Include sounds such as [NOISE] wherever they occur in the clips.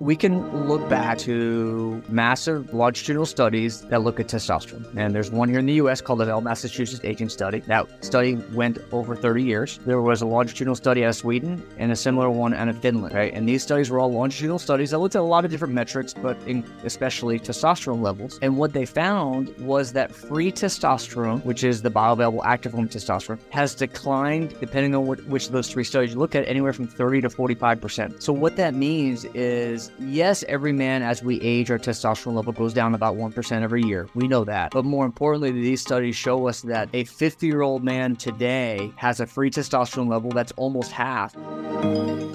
we can look back to massive longitudinal studies that look at testosterone. And there's one here in the US called the Bell Massachusetts Aging Study. That study went over 30 years. There was a longitudinal study out of Sweden and a similar one out of Finland, right? And these studies were all longitudinal studies that looked at a lot of different metrics, but especially testosterone levels. And what they found was that free testosterone, which is the bioavailable active form of testosterone, has declined depending on which of those three studies you look at, anywhere from 30 to 45%. So what that means is yes, every man as we age, our testosterone level goes down about 1% every year. We know that. But more importantly, these studies show us that a 50 year old man today has a free testosterone level that's almost half.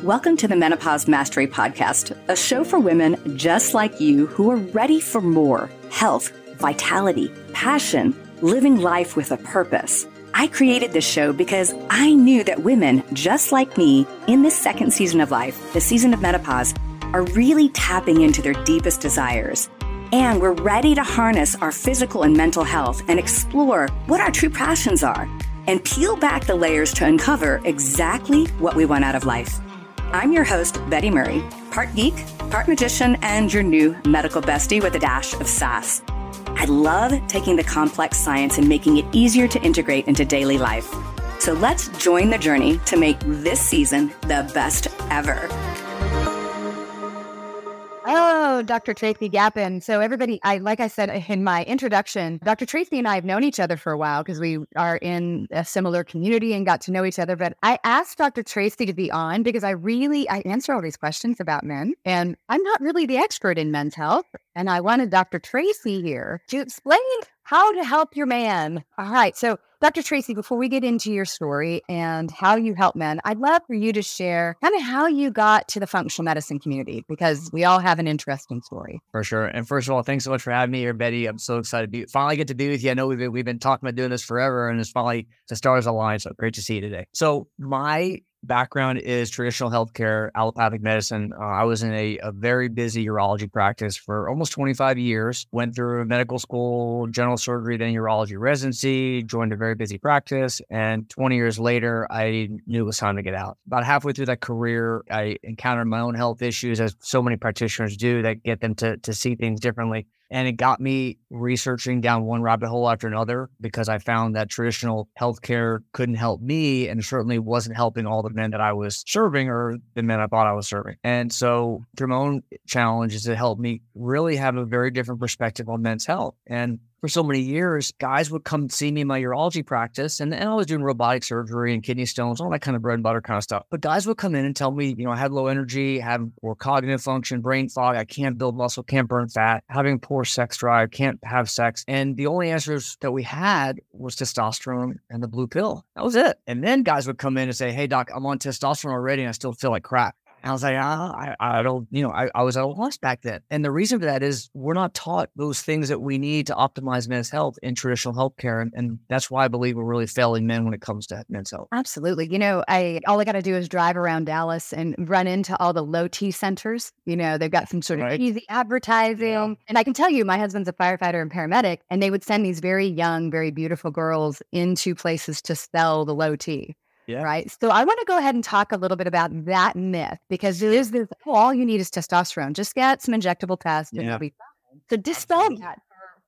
Welcome to the Menopause Mastery Podcast, a show for women just like you who are ready for more health, vitality, passion, living life with a purpose. I created this show because I knew that women just like me in this second season of life, the season of menopause, are really tapping into their deepest desires. And we're ready to harness our physical and mental health and explore what our true passions are and peel back the layers to uncover exactly what we want out of life. I'm your host, Betty Murray, part geek, part magician, and your new medical bestie with a dash of sass. I love taking the complex science and making it easier to integrate into daily life. So let's join the journey to make this season the best ever. Oh, Dr. Tracy Gapin. So everybody, I like I said uh, in my introduction, Dr. Tracy and I have known each other for a while because we are in a similar community and got to know each other. But I asked Dr. Tracy to be on because I really I answer all these questions about men, and I'm not really the expert in men's health. And I wanted Dr. Tracy here to explain how to help your man. All right. So, Dr. Tracy, before we get into your story and how you help men, I'd love for you to share kind of how you got to the functional medicine community because we all have an interesting story. For sure. And first of all, thanks so much for having me here, Betty. I'm so excited to be, finally get to be with you. I know we've been, we've been talking about doing this forever and it's finally the stars aligned. So great to see you today. So, my background is traditional healthcare, allopathic medicine. Uh, I was in a, a, very busy urology practice for almost 25 years. Went through medical school, general surgery, then urology residency, joined a very busy practice. And 20 years later, I knew it was time to get out. About halfway through that career, I encountered my own health issues, as so many practitioners do, that get them to, to see things differently. And it got me researching down one rabbit hole after another because I found that traditional healthcare couldn't help me and certainly wasn't helping all the men that I was serving or the men I thought I was serving. And so through my own challenges, it helped me really have a very different perspective on men's health. And for so many years, guys would come see me in my urology practice, and, and I was doing robotic surgery and kidney stones, all that kind of bread and butter kind of stuff. But guys would come in and tell me, you know, I had low energy, have poor cognitive function, brain fog, I can't build muscle, can't burn fat, having poor sex drive, can't have sex. And the only answers that we had was testosterone and the blue pill. That was it. And then guys would come in and say, Hey, doc, I'm on testosterone already and I still feel like crap. And I was like, ah, I, I don't, you know, I, I was at a loss back then. And the reason for that is we're not taught those things that we need to optimize men's health in traditional healthcare. And, and that's why I believe we're really failing men when it comes to men's health. Absolutely. You know, I all I got to do is drive around Dallas and run into all the low T centers. You know, they've got some sort of right. easy advertising. Yeah. And I can tell you, my husband's a firefighter and paramedic, and they would send these very young, very beautiful girls into places to sell the low T. Yeah. Right. So I want to go ahead and talk a little bit about that myth because there is this oh, all you need is testosterone. Just get some injectable tests and yeah. you'll be fine. So dispel that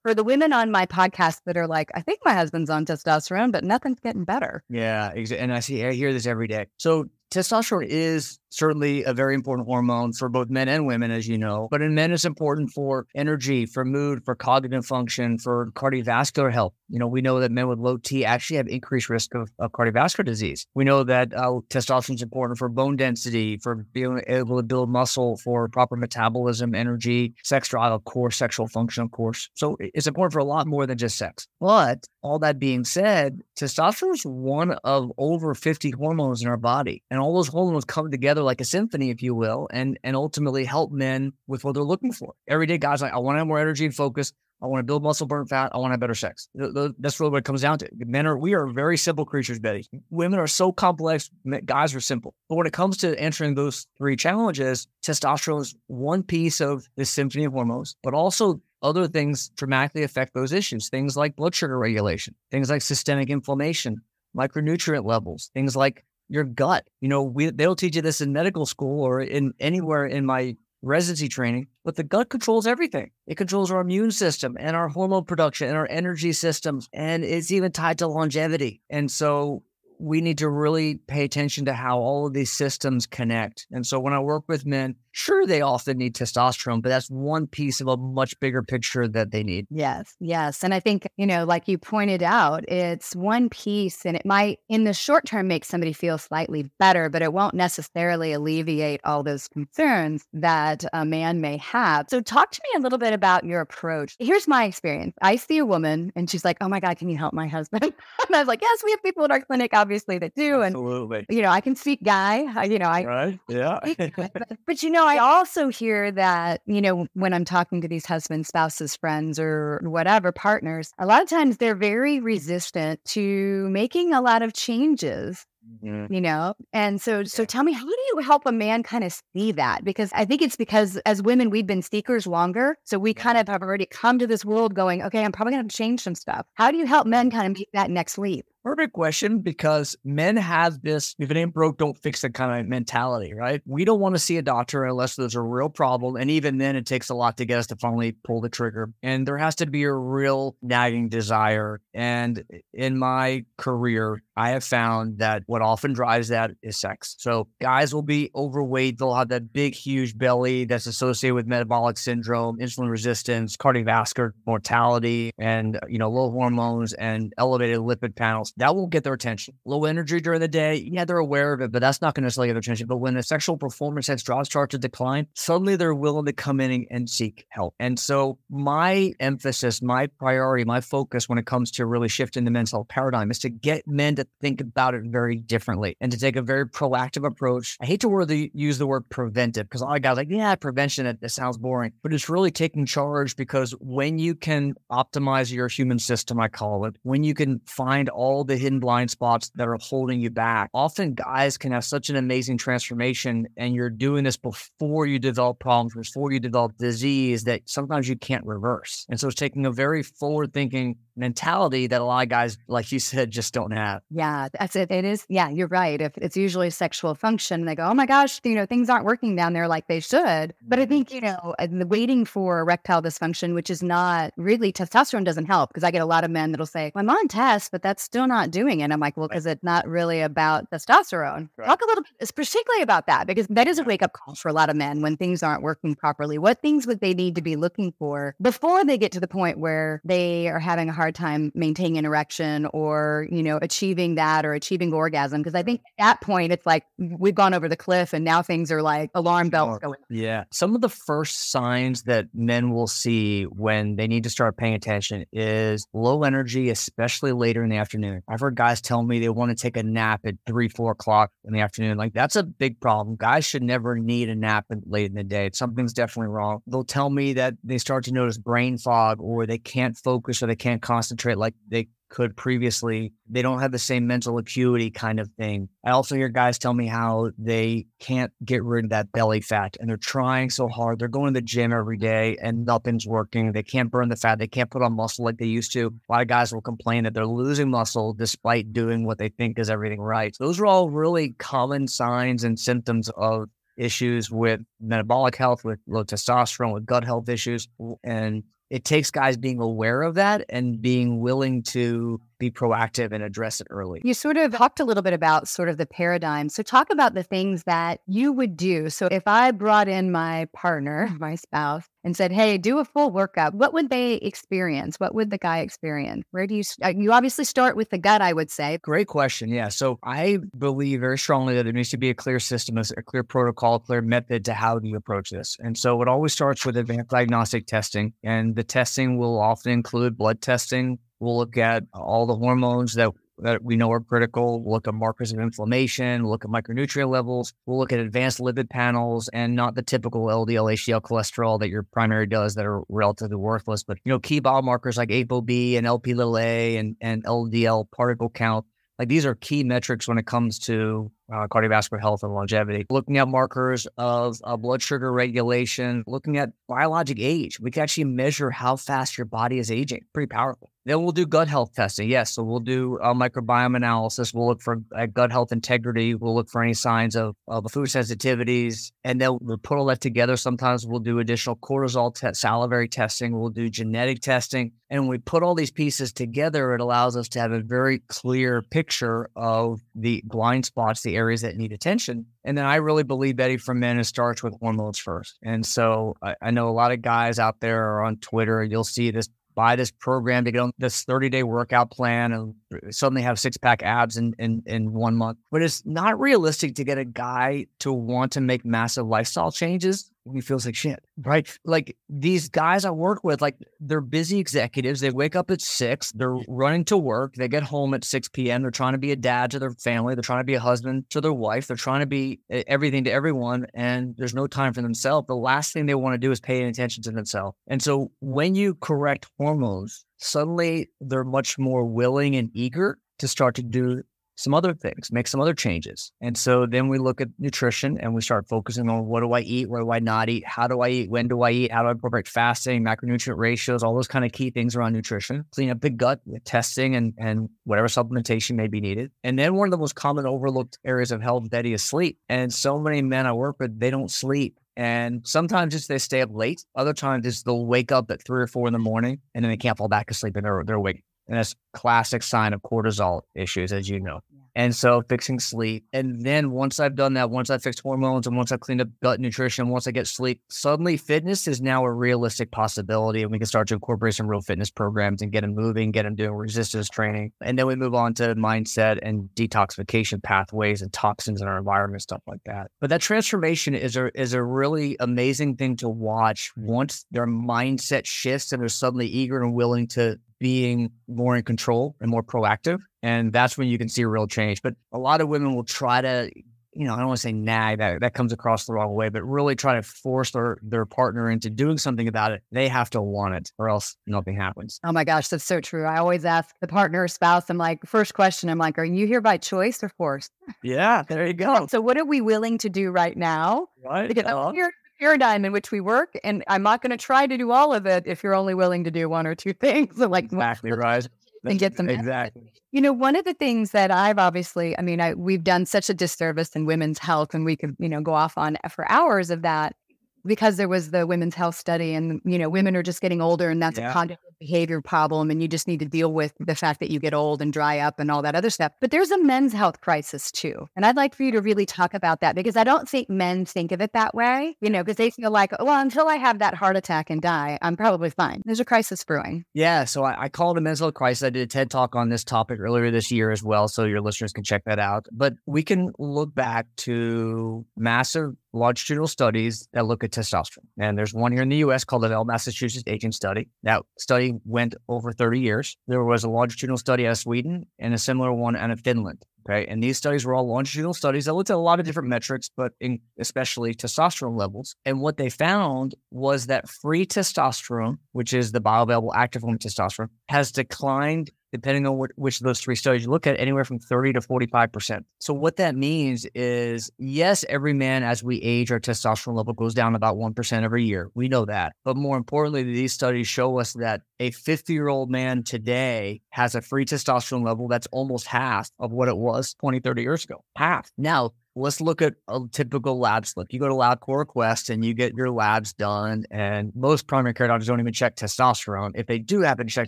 for the women on my podcast that are like, I think my husband's on testosterone, but nothing's getting better. Yeah. And I see, I hear this every day. So testosterone is certainly a very important hormone for both men and women, as you know. But in men, it's important for energy, for mood, for cognitive function, for cardiovascular health. You know, we know that men with low T actually have increased risk of, of cardiovascular disease. We know that uh, testosterone is important for bone density, for being able to build muscle, for proper metabolism, energy, sex drive, of course, sexual function, of course. So it's important for a lot more than just sex. But all that being said, testosterone is one of over 50 hormones in our body. And all those hormones come together like a symphony, if you will, and and ultimately help men with what they're looking for. Every day, guys like, I want to have more energy and focus. I want to build muscle, burn fat. I want to have better sex. That's really what it comes down to. Men are, we are very simple creatures, Betty. Women are so complex. Guys are simple. But when it comes to answering those three challenges, testosterone is one piece of this symphony of hormones, but also other things dramatically affect those issues. Things like blood sugar regulation, things like systemic inflammation, micronutrient levels, things like your gut. You know, we they don't teach you this in medical school or in anywhere in my residency training, but the gut controls everything. It controls our immune system and our hormone production and our energy systems. And it's even tied to longevity. And so we need to really pay attention to how all of these systems connect. And so when I work with men, sure, they often need testosterone, but that's one piece of a much bigger picture that they need. Yes, yes. And I think, you know, like you pointed out, it's one piece and it might, in the short term, make somebody feel slightly better, but it won't necessarily alleviate all those concerns that a man may have. So, talk to me a little bit about your approach. Here's my experience I see a woman and she's like, Oh my God, can you help my husband? [LAUGHS] and I was like, Yes, we have people in our clinic, obviously, that do. And, Absolutely. you know, I can speak guy, you know, I, Right? Yeah. [LAUGHS] but, but, you know, I also hear that, you know, when I'm talking to these husbands, spouses, friends, or whatever partners, a lot of times they're very resistant to making a lot of changes. Mhm. You know, and so so tell me, how do you help a man kind of see that? Because I think it's because as women, we've been seekers longer, so we kind of have already come to this world going, okay, I'm probably going to change some stuff. How do you help men kind of make that next leap? Perfect question because men have this if it ain't broke, don't fix it kind of mentality, right? We don't want to see a doctor unless there's a real problem. And even then, it takes a lot to get us to finally pull the trigger. And there has to be a real nagging desire. And in my career, I have found that what often drives that is sex. So guys will be overweight, they'll have that big, huge belly that's associated with metabolic syndrome, insulin resistance, cardiovascular mortality, and you know, low hormones and elevated lipid panels that won't get their attention. Low energy during the day, yeah, they're aware of it, but that's not going to necessarily get their attention. But when the sexual performance has dropped, start to decline, suddenly they're willing to come in and, seek help. And so my emphasis, my priority, my focus when it comes to really shifting the men's health paradigm is to get men to think about it very differently and to take a very proactive approach. I hate to word the, use the word preventive because a lot of guys like, yeah, prevention, it, it sounds boring, but it's really taking charge because when you can optimize your human system, I call it, when you can find all the hidden blind spots that are holding you back, often guys can have such an amazing transformation and you're doing this before you develop problems, before you develop disease that sometimes you can't reverse. And so it's taking a very forward thinking mentality that a lot of guys, like you said, just don't have. Yeah, that's it. It is. Yeah, you're right. If it's usually sexual function, they go, oh my gosh, you know, things aren't working down there like they should. But I mm-hmm. think, you know, the waiting for erectile dysfunction, which is not really testosterone doesn't help because I get a lot of men that'll say, I'm on test, but that's still not doing it. I'm like, well, because it's not really about testosterone. Right. Talk a little bit, particularly about that, because that is a wake up call for a lot of men when things aren't working properly. What things would they need to be looking for before they get to the point where they are having a hard time maintaining an erection or, you know, achieving that or achieving orgasm? Because I think at that point, it's like we've gone over the cliff and now things are like alarm bells Sure. going. Yeah. Some of the first signs that men will see when they need to start paying attention is low energy, especially later in the afternoon. I've heard guys tell me they want to take a nap at three, four o'clock in the afternoon. Like that's a big problem. Guys should never need a nap late in the day. Something's definitely wrong. They'll tell me that they start to notice brain fog or they can't focus or they can't concentrate like they could previously. They don't have the same mental acuity kind of thing. I also hear guys tell me how they can't get rid of that belly fat and they're trying so hard. They're going to the gym every day and nothing's working. They can't burn the fat. They can't put on muscle like they used to. A lot of guys will complain that they're losing muscle despite doing what they think is everything right. Those are all really common signs and symptoms of issues with metabolic health, with low testosterone, with gut health issues. And it takes guys being aware of that and being willing to be proactive and address it early. You sort of talked a little bit about sort of the paradigm. So, talk about the things that you would do. So, if I brought in my partner, [LAUGHS] my spouse, and said, Hey, do a full workup, what would they experience? What would the guy experience? Where do you, uh, you obviously start with the gut, I would say. Great question. Yeah. So I believe very strongly that there needs to be a clear system, a a clear protocol, a clear method to how do you approach this. And so it always starts with advanced diagnostic testing. And the testing will often include blood testing. We'll look at all the hormones that that we know are critical. We'll look at markers of inflammation, we'll look at micronutrient levels, we'll look at advanced lipid panels and not the typical LDL, HDL cholesterol that your primary does that are relatively worthless, but you know, key biomarkers like ApoB and LP little a and, and LDL particle count. Like these are key metrics when it comes to uh, cardiovascular health and longevity, looking at markers of uh, blood sugar regulation, looking at biologic age. We can actually measure how fast your body is aging. Pretty powerful. Then we'll do gut health testing. Yes. So we'll do a microbiome analysis. We'll look for uh, gut health integrity. We'll look for any signs of, of food sensitivities. And then we'll put all that together. Sometimes we'll do additional cortisol, te- salivary testing. We'll do genetic testing. And when we put all these pieces together, it allows us to have a very clear picture of the blind spots, the areas that need attention. And then I really believe, Betty, for men, it starts with hormones first. And so I, I know a lot of guys out there are on Twitter. You'll see this buy this program to get on this 30 day workout plan and suddenly have six pack abs in, in, in one month. But it's not realistic to get a guy to want to make massive lifestyle changes he feels like shit, right? Like these guys I work with, like they're busy executives. They wake up at six, they're running to work, they get home at 6 p.m. They're trying to be a dad to their family, they're trying to be a husband to their wife, they're trying to be everything to everyone, and there's no time for themselves. The last thing they want to do is pay attention to themselves. And so when you correct hormones, suddenly they're much more willing and eager to start to do some other things, make some other changes. And so then we look at nutrition and we start focusing on what do I eat, what do I not eat, how do I eat, when do I eat, how do I incorporate fasting, macronutrient ratios, all those kind of key things around nutrition. Clean up the gut with testing and, and whatever supplementation may be needed. And then one of the most common overlooked areas of health, Betty, is sleep. And so many men I work with, they don't sleep. And sometimes it's they stay up late. Other times it's they'll wake up at three or four in the morning and then they can't fall back asleep and they're, they're awake. And that's classic sign of cortisol issues, as you know. And so fixing sleep. And then once I've done that, once I fixed hormones and once I've cleaned up gut nutrition, once I get sleep, suddenly fitness is now a realistic possibility. And we can start to incorporate some real fitness programs and get them moving, get them doing resistance training. And then we move on to mindset and detoxification pathways and toxins in our environment, stuff like that. But that transformation is a is a really amazing thing to watch once their mindset shifts and they're suddenly eager and willing to being more in control and more proactive. And that's when you can see real change. But a lot of women will try to, you know, I don't want to say nag that that comes across the wrong way, but really try to force their their partner into doing something about it. They have to want it or else nothing happens. Oh my gosh, that's so true. I always ask the partner or spouse, I'm like, first question, I'm like, are you here by choice or force? Yeah, there you go. [LAUGHS] so what are we willing to do right now? Right. Because I'm here paradigm in which we work. And I'm not going to try to do all of it if you're only willing to do one or two things. [LAUGHS] Like exactly right. And get them exactly. You know, one of the things that I've obviously, I mean, I we've done such a disservice in women's health, and we could, you know, go off on for hours of that because there was the women's health study and you know women are just getting older and that's Yeah. a cognitive behavior problem and you just need to deal with the fact that you get old and dry up and all that other stuff but there's a men's health crisis too and i'd like for you to really talk about that because i don't think men think of it that way you know because they feel like well until i have that heart attack and die i'm probably fine there's a crisis brewing Yeah, so I, I call it a men's health crisis. I did a TED talk on this topic earlier this year as well, so your listeners can check that out. But we can look back to massive longitudinal studies that look at testosterone. And there's one here in the US called the Bell Massachusetts Aging Study. That study went over 30 years. There was a longitudinal study out of Sweden and a similar one out of Finland. Okay. And these studies were all longitudinal studies that looked at a lot of different metrics, but especially testosterone levels. And what they found was that free testosterone, which is the bioavailable active form of testosterone, has declined depending on what, which of those three studies you look at, anywhere from 30 to 45%. So, what that means is yes, every man, as we age, our testosterone level goes down about 1% every year. We know that. But more importantly, these studies show us that a 50 year old man today has a free testosterone level that's almost half of what it was 20, 30 years ago. Half. Now, let's look at a typical lab slip. You go to LabCorp or Quest and you get your labs done, and most primary care doctors don't even check testosterone. If they do happen to check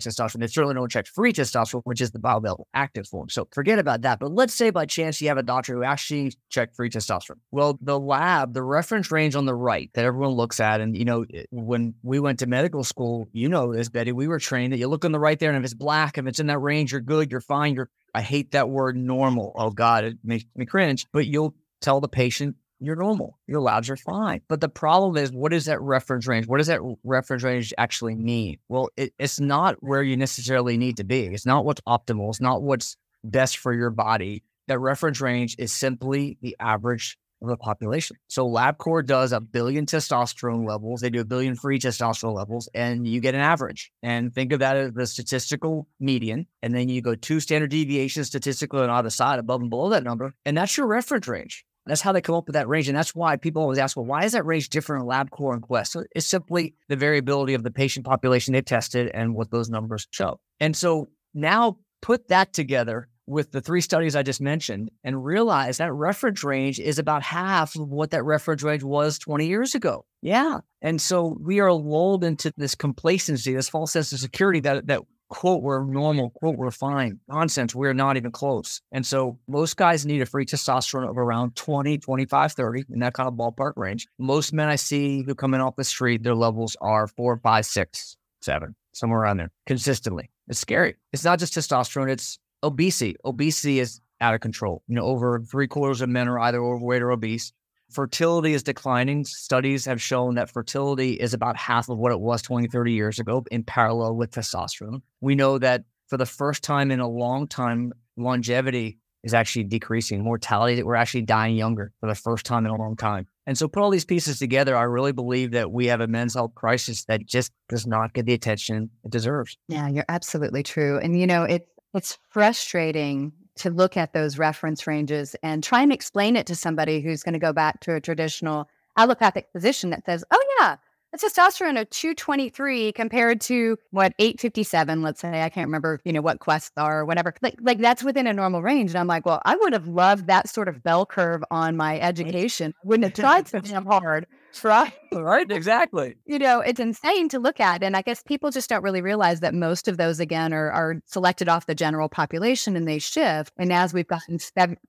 testosterone, they certainly don't check free testosterone, which is the bioavailable active form. So forget about that. But let's say by chance you have a doctor who actually checked free testosterone. Well, the lab, the reference range on the right that everyone looks at, and you know, eh, when we went to medical school, you know this, Betty, we were trained that you look on the right there, and if it's black, if it's in that range, you're good, you're fine, you're I hate that word normal. Oh God, it makes me cringe. But you'll tell the patient you're normal. Your labs are fine. But the problem is, what is that reference range? What does that reference range actually mean? Well, it, it's not where you necessarily need to be. It's not what's optimal. It's not what's best for your body. That reference range is simply the average of the population. So LabCorp does a billion testosterone levels. They do a billion free testosterone levels, and you get an average. And think of that as the statistical median. And then you go two standard deviations statistically on either side, above and below that number. And that's your reference range. That's how they come up with that range. And that's why people always ask, well, why is that range different in LabCorp and Quest? So it's simply the variability of the patient population they've tested and what those numbers show. And so now put that together with the three studies I just mentioned and realize that reference range is about half of what that reference range was 20 years ago. Yeah. And so we are lulled into this complacency, this false sense of security that, that quote, we're normal, quote, we're fine. Nonsense. We're not even close. And so most guys need a free testosterone of around 20, 25, 30 in that kind of ballpark range. Most men I see who come in off the street, their levels are four, five, six, seven, somewhere around there consistently. It's scary. It's not just testosterone, it's obesity. Obesity is out of control. You know, over three quarters of men are either overweight or obese. Fertility is declining. Studies have shown that fertility is about half of what it was 20, 30 years ago in parallel with testosterone. We know that for the first time in a long time, longevity is actually decreasing. Mortality, that we're actually dying younger for the first time in a long time. And so put all these pieces together, I really believe that we have a men's health crisis that just does not get the attention it deserves. Yeah, you're absolutely true. And you know, it it's frustrating to look at those reference ranges and try and explain it to somebody who's going to go back to a traditional allopathic physician that says, "Oh yeah, a testosterone of 223 compared to what 857 let's say i can't remember you know what quests are or whatever. Like like that's within a normal range and i'm like well i would have loved that sort of bell curve on my education. Wouldn't have tried so damn hard right right [LAUGHS] exactly you know it's insane to look at and i guess people just don't really realize that most of those again are, are selected off the general population and they shift and as we've gotten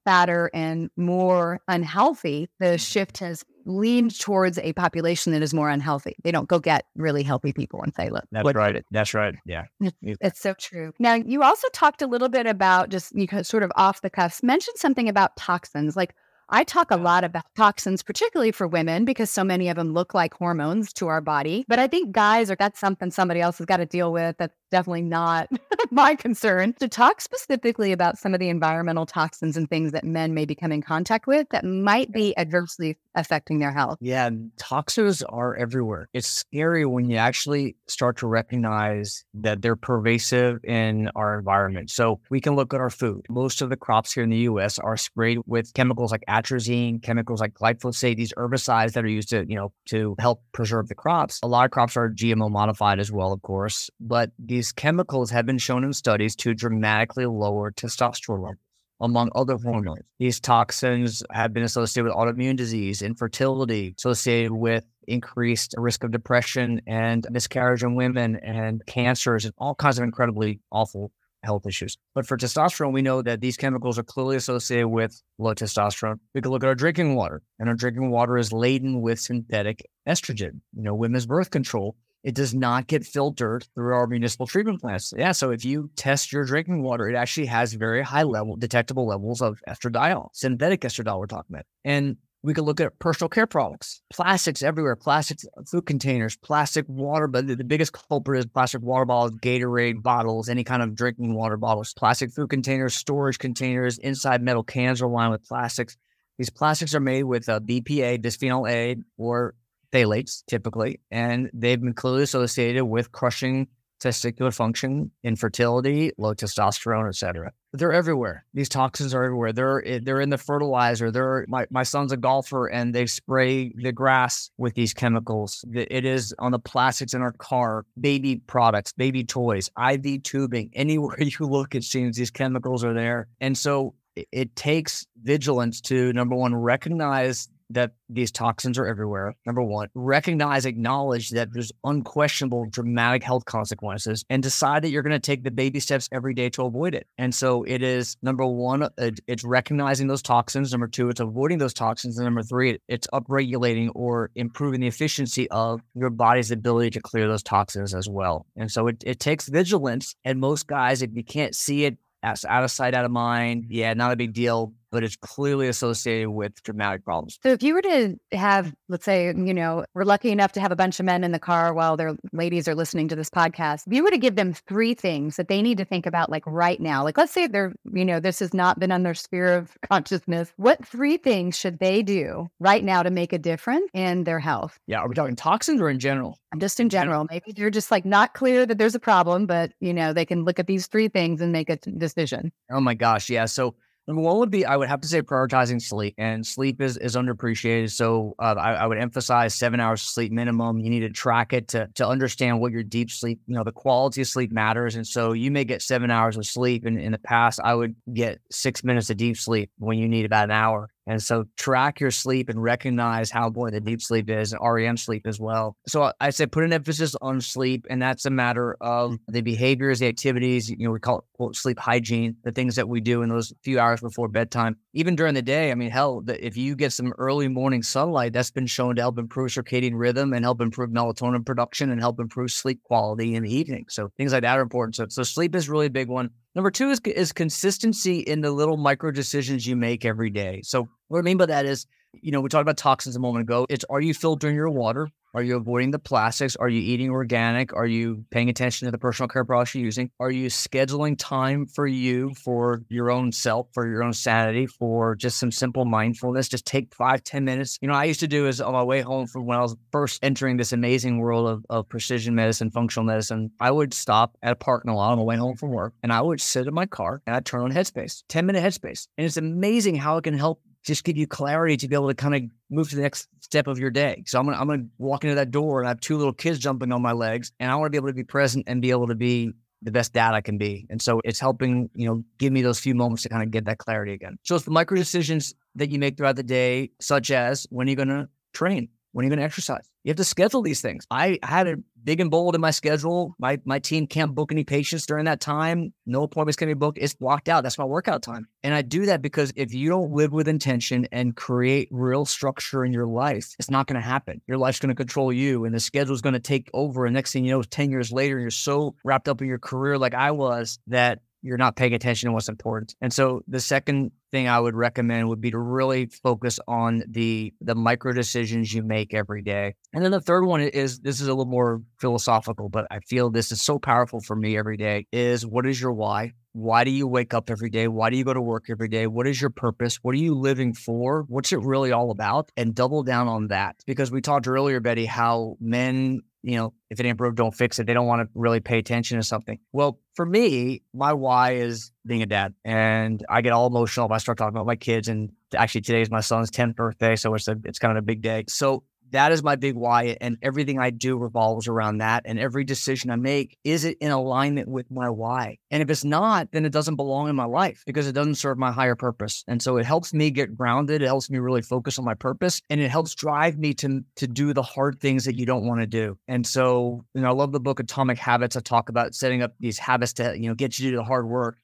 fatter and more unhealthy the mm-hmm. shift has leaned towards a population that is more unhealthy. They don't go get really healthy people and say, look. That's right. That's right. Yeah. It's so true. Now, you also talked a little bit about just you know, sort of off the cuffs, mentioned something about toxins. Like I talk a lot about toxins, particularly for women, because so many of them look like hormones to our body. But I think guys are that's something somebody else has got to deal with. That's definitely not [LAUGHS] my concern. To talk specifically about some of the environmental toxins and things that men may become in contact with that might be adversely affecting their health. Yeah, toxins are everywhere. It's scary when you actually start to recognize that they're pervasive in our environment. So we can look at our food. Most of the crops here in the US are sprayed with chemicals like atrazine, chemicals like glyphosate, these herbicides that are used to, you know, to help preserve the crops. A lot of crops are GMO modified as well, of course, but these chemicals have been shown in studies to dramatically lower testosterone levels among other hormones. These toxins have been associated with autoimmune disease, infertility, associated with increased risk of depression and miscarriage in women and cancers and all kinds of incredibly awful health issues. But for testosterone, we know that these chemicals are clearly associated with low testosterone. We can look at our drinking water, and our drinking water is laden with synthetic estrogen. You know, women's birth control it does not get filtered through our municipal treatment plants. Yeah, so if you test your drinking water, it actually has very high level detectable levels of estradiol, synthetic estradiol we're talking about. And we can look at personal care products, plastics everywhere, plastic food containers, plastic water, but the biggest culprit is plastic water bottles, Gatorade bottles, any kind of drinking water bottles, plastic food containers, storage containers, inside metal cans are lined with plastics. These plastics are made with uh, BPA, bisphenol A, or phthalates typically, and they've been clearly associated with crushing testicular function, infertility, low testosterone, etc. They're everywhere. These toxins are everywhere. They're eh, they're in the fertilizer. They're my, my son's a golfer and they spray the grass with these chemicals. It is on the plastics in our car, baby products, baby toys, IV tubing. [LAUGHS] Anywhere you look, it seems these chemicals are there. And so it takes vigilance to number one recognize that these toxins are everywhere. Number one, recognize, acknowledge that there's unquestionable dramatic health consequences and decide that you're going to take the baby steps every day to avoid it. And so it is number one, uh, it's recognizing those toxins. Number two, it's avoiding those toxins. And number three, it's upregulating or improving the efficiency of your body's ability to clear those toxins as well. And so it, it takes vigilance. And most guys, if you can't see it, out of sight, out of mind. Yeah, not a big deal but it's clearly associated with dramatic problems. So if you were to have, let's say, you know, we're lucky enough to have a bunch of men in the car while their ladies are listening to this podcast, if you were to give them three things that they need to think about like right now, like let's say they're, you know, this has not been on their sphere of [LAUGHS] consciousness, what three things should they do right now to make a difference in their health? Yeah. Are we talking toxins or in general? Just in general. Maybe they're just like not clear that there's a problem, but you know, they can look at these three things and make a decision. Oh my gosh. Yeah. So Number one would be I would have to say prioritizing sleep, and sleep is is underappreciated. So uh, I, I, would emphasize seven hours of sleep minimum. You need to track it to to understand what your deep sleep. You know, the quality of sleep matters, and so you may get seven hours of sleep. And in the past, I would get six minutes of deep sleep when you need about an hour. And so track your sleep and recognize how important the deep sleep is and REM sleep as well. So uh, I say put an emphasis on sleep, and that's a matter of mm-hmm. the behaviors, the activities, you know, we call it quote sleep hygiene, the things that we do in those few hours before bedtime. Even during the day, I mean, hell, if you get some early morning sunlight, that's been shown to help improve circadian rhythm and help improve melatonin production and help improve sleep quality in the evening. So things like that are important. So, so sleep is really a big one. Number two is, is consistency in the little micro decisions you make every day. So what I mean by that is, you know, we talked about toxins a moment ago. It's are you filtering your water? Are you avoiding the plastics? Are you eating organic? Are you paying attention to the personal care products you're using? Are you scheduling time for you, for your own self, for your own sanity, for just some simple mindfulness? Just take five, ten minutes. You know, I used to do is on my way home from when I was first entering this amazing world of, of precision medicine, functional medicine, I would stop at a parking lot on my way home from work and I would sit in my car and I'd turn on Headspace, 10 minute Headspace. And it's amazing how it can help just give you clarity to be able to kind of move to the next step of your day. So I'm gonna I'm gonna walk into that door and I have two little kids jumping on my legs, and I want to be able to be present and be able to be the best dad I can be. And so it's helping, you know, give me those few moments to kind of get that clarity again. So it's the micro decisions that you make throughout the day, such as when are you gonna train? When are you gonna exercise? You have to schedule these things. I had it big and bold in my schedule. My my team can't book any patients during that time. No appointments can be booked. It's blocked out. That's my workout time. And I do that because if you don't live with intention and create real structure in your life, it's not going to happen. Your life's going to control you and the schedule's going to take over. And next thing you know, 10 years later, you're so wrapped up in your career like I was that you're not paying attention to what's important. And so the second thing I would recommend would be to really focus on the the micro decisions you make every day. And then the third one is this is a little more philosophical, but I feel this is so powerful for me every day is what is your why? Why do you wake up every day? Why do you go to work every day? What is your purpose? What are you living for? What's it really all about? And double down on that. Because we talked earlier, Betty, how men you know, if it ain't broke, don't fix it. They don't want to really pay attention to something. Well, for me, my why is being a dad. And I get all emotional if I start talking about my kids. And actually, today is my son's 10th birthday. So it's, a, it's kind of a big day. So that is my big why. And everything I do revolves around that. And every decision I make, is it in alignment with my why? And if it's not, then it doesn't belong in my life because it doesn't serve my higher purpose. And so it helps me get grounded. It helps me really focus on my purpose and it helps drive me to, to do the hard things that you don't want to do. And so, you know, I love the book Atomic Habits. I talk about setting up these habits to, you know, get you to do the hard work.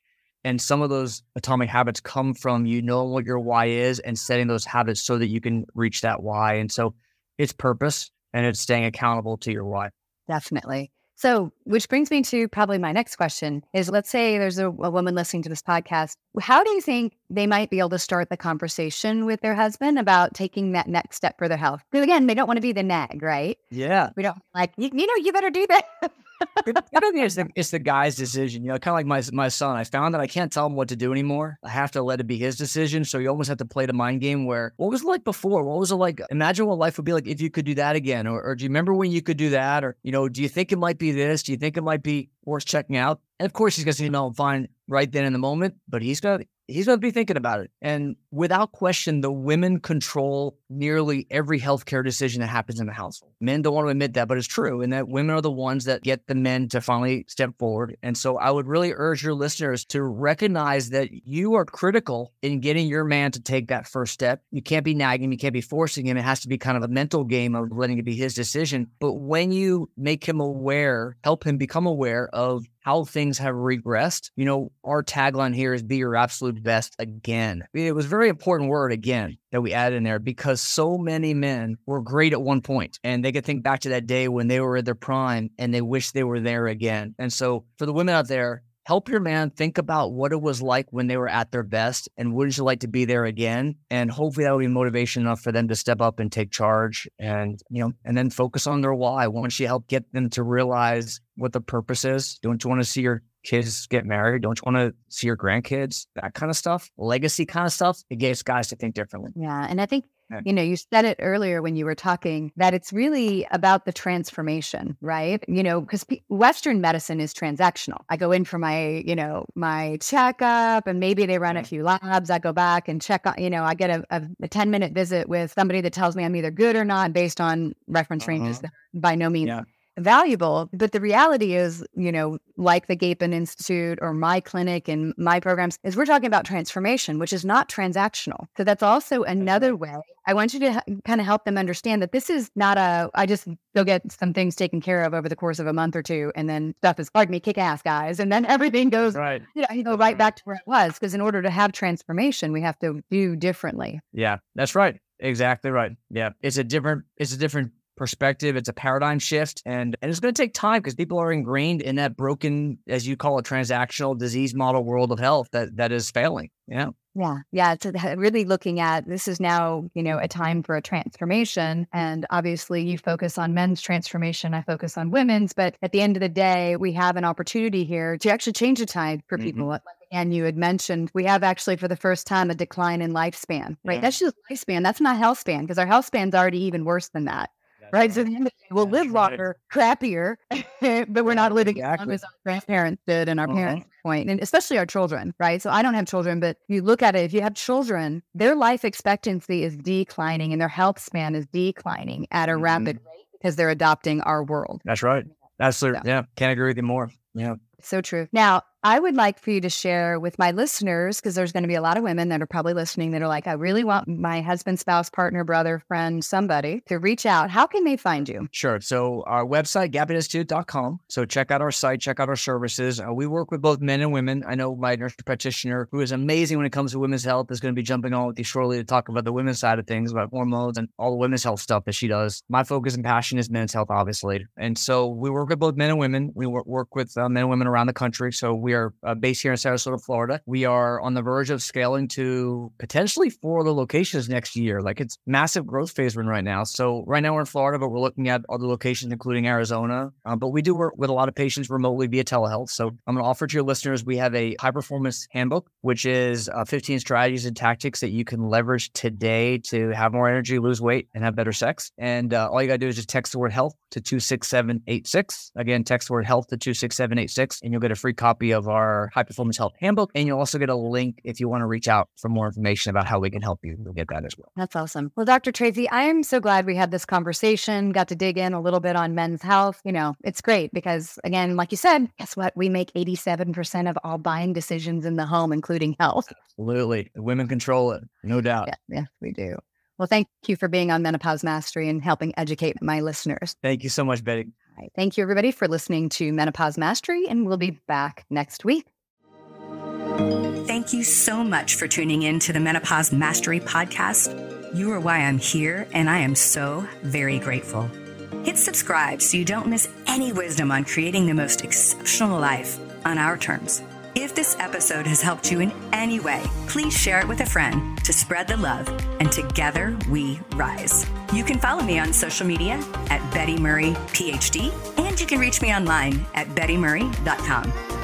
And some of those atomic habits come from you knowing what your why is and setting those habits so that you can reach that why. And so it's purpose and it's staying accountable to your why. Definitely. So, which brings me to probably my next question is let's say there's a, a, woman listening to this podcast. How do you think they might be able to start the conversation with their husband about taking that next step for their health? Because again, they don't want to be the nag, right? Yeah. We don't like, you, you know, you better do that. [LAUGHS] Don't think it's the, it's the guy's decision. You know, kind of like my my son. I found that I can't tell him what to do anymore. I have to let it be his decision. So you almost have to play the mind game where what was it like before? What was it like? Imagine what life would be like if you could do that again. Or, or do you remember when you could do that? Or, you know, do you think it might be this? Do you think it might be worth checking out? And of course, he's going to say, no, I'm fine right then in the moment, but he's to he's going to be thinking about it. And without question, the women control nearly every healthcare decision that happens in the household. Men don't want to admit that, but it's true. And that women are the ones that get the men to finally step forward. And so I would really urge your listeners to recognize that you are critical in getting your man to take that first step. You can't be nagging, you can't be forcing him. It has to be kind of a mental game of letting it be his decision. But when you make him aware, help him become aware of how things have regressed. You know, our tagline here is be your absolute best again. It was a very important word again that we added in there because so many men were great at one point and they could think back to that day when they were at their prime and they wish they were there again. And so for the women out there, help your man think about what it was like when they were at their best and wouldn't you like to be there again? And hopefully that will be motivation enough for them to step up and take charge and, you know, and then focus on their why. Once you help get them to realize what the purpose is, don't you want to see your kids get married? Don't you want to see your grandkids? That kind of stuff, legacy kind of stuff. It gets guys to think differently. Yeah. And I think you know, you said it earlier when you were talking that it's really about the transformation, right? You know, because P- Western medicine is transactional. I go in for my, you know, my checkup and maybe they run a few labs. I go back and check on, you know, I get a, a, a 10 minute visit with somebody that tells me I'm either good or not based on reference uh-huh. ranges. By no means. Yeah valuable. But the reality is, you know, like the Gapin Institute or my clinic and my programs, is we're talking about transformation, which is not transactional. So that's also another way. I want you to ha- kind of help them understand that this is not a, I just go get some things taken care of over the course of a month or two, and then stuff is, pardon me, kick ass, guys. And then [LAUGHS] everything goes, right. you know, you go right back to where it was. Because in order to have transformation, we have to do differently. Yeah, that's right. Exactly right. Yeah. It's a different, it's a different perspective. It's a paradigm shift, and and it's going to take time because people are ingrained in that broken, as you call it, transactional disease model world of health that that is failing. Yeah. Yeah. Yeah. It's really looking at this is now, you know, a time for a transformation. And obviously you focus on men's transformation. I focus on women's. But at the end of the day, we have an opportunity here to actually change the tide for mm-hmm. people. And you had mentioned we have actually for the first time a decline in lifespan, right? Yeah. That's just lifespan. That's not health span because our health span's already even worse than that right? So the end of the day, we'll live longer, right. crappier, [LAUGHS] but we're not living exactly. as long as our grandparents did and our uh-huh. parents point, and especially our children, right? So I don't have children, but you look at it, if you have children, their life expectancy is declining and their health span is declining at a mm-hmm. rapid rate because they're adopting our world. That's right. Absolutely. Yeah. Can't agree with you more. Yeah. So true. Now, I would like for you to share with my listeners, because there's going to be a lot of women that are probably listening that are like, I really want my husband, spouse, partner, brother, friend, somebody to reach out. How can they find you? Sure. So, our website, gapininstitute.com. So, check out our site, check out our services. Uh, we work with both men and women. I know my nurse practitioner, who is amazing when it comes to women's health, is going to be jumping on with you shortly to talk about the women's side of things, about hormones and all the women's health stuff that she does. My focus and passion is men's health, obviously. And so, we work with both men and women. We work with uh, men and women around the country. So, we are uh, based here in Sarasota, Florida. We are on the verge of scaling to potentially four other locations next year. Like it's massive growth phase we're in right now. So right now we're in Florida, but we're looking at other locations, including Arizona. Um, but we do work with a lot of patients remotely via telehealth. So I'm going to offer to your listeners, we have a high performance handbook, which is uh, 15 strategies and tactics that you can leverage today to have more energy, lose weight, and have better sex. And uh, all you got to do is just text the word health to 26786. Again, text the word health to 26786, and you'll get a free copy of our high performance health handbook. And you'll also get a link if you want to reach out for more information about how we can help you. You'll get that as well. That's awesome. Well, Dr. Tracy, I am so glad we had this conversation, got to dig in a little bit on men's health. You know, it's great because, again, like you said, guess what? We make 87% of all buying decisions in the home, including health. Absolutely. The women control it, no doubt. Yeah, yes, we do. Well, thank you for being on Menopause Mastery and helping educate my listeners. Thank you so much, Betty. Thank you, everybody, for listening to Menopause Mastery, and we'll be back next week. Thank you so much for tuning in to the Menopause Mastery podcast. You are why I'm here, and I am so very grateful. Hit subscribe so you don't miss any wisdom on creating the most exceptional life on our terms. If this episode has helped you in any way, please share it with a friend to spread the love, and together we rise. You can follow me on social media at Betty Murray PhD, and you can reach me online at bettymurray.com.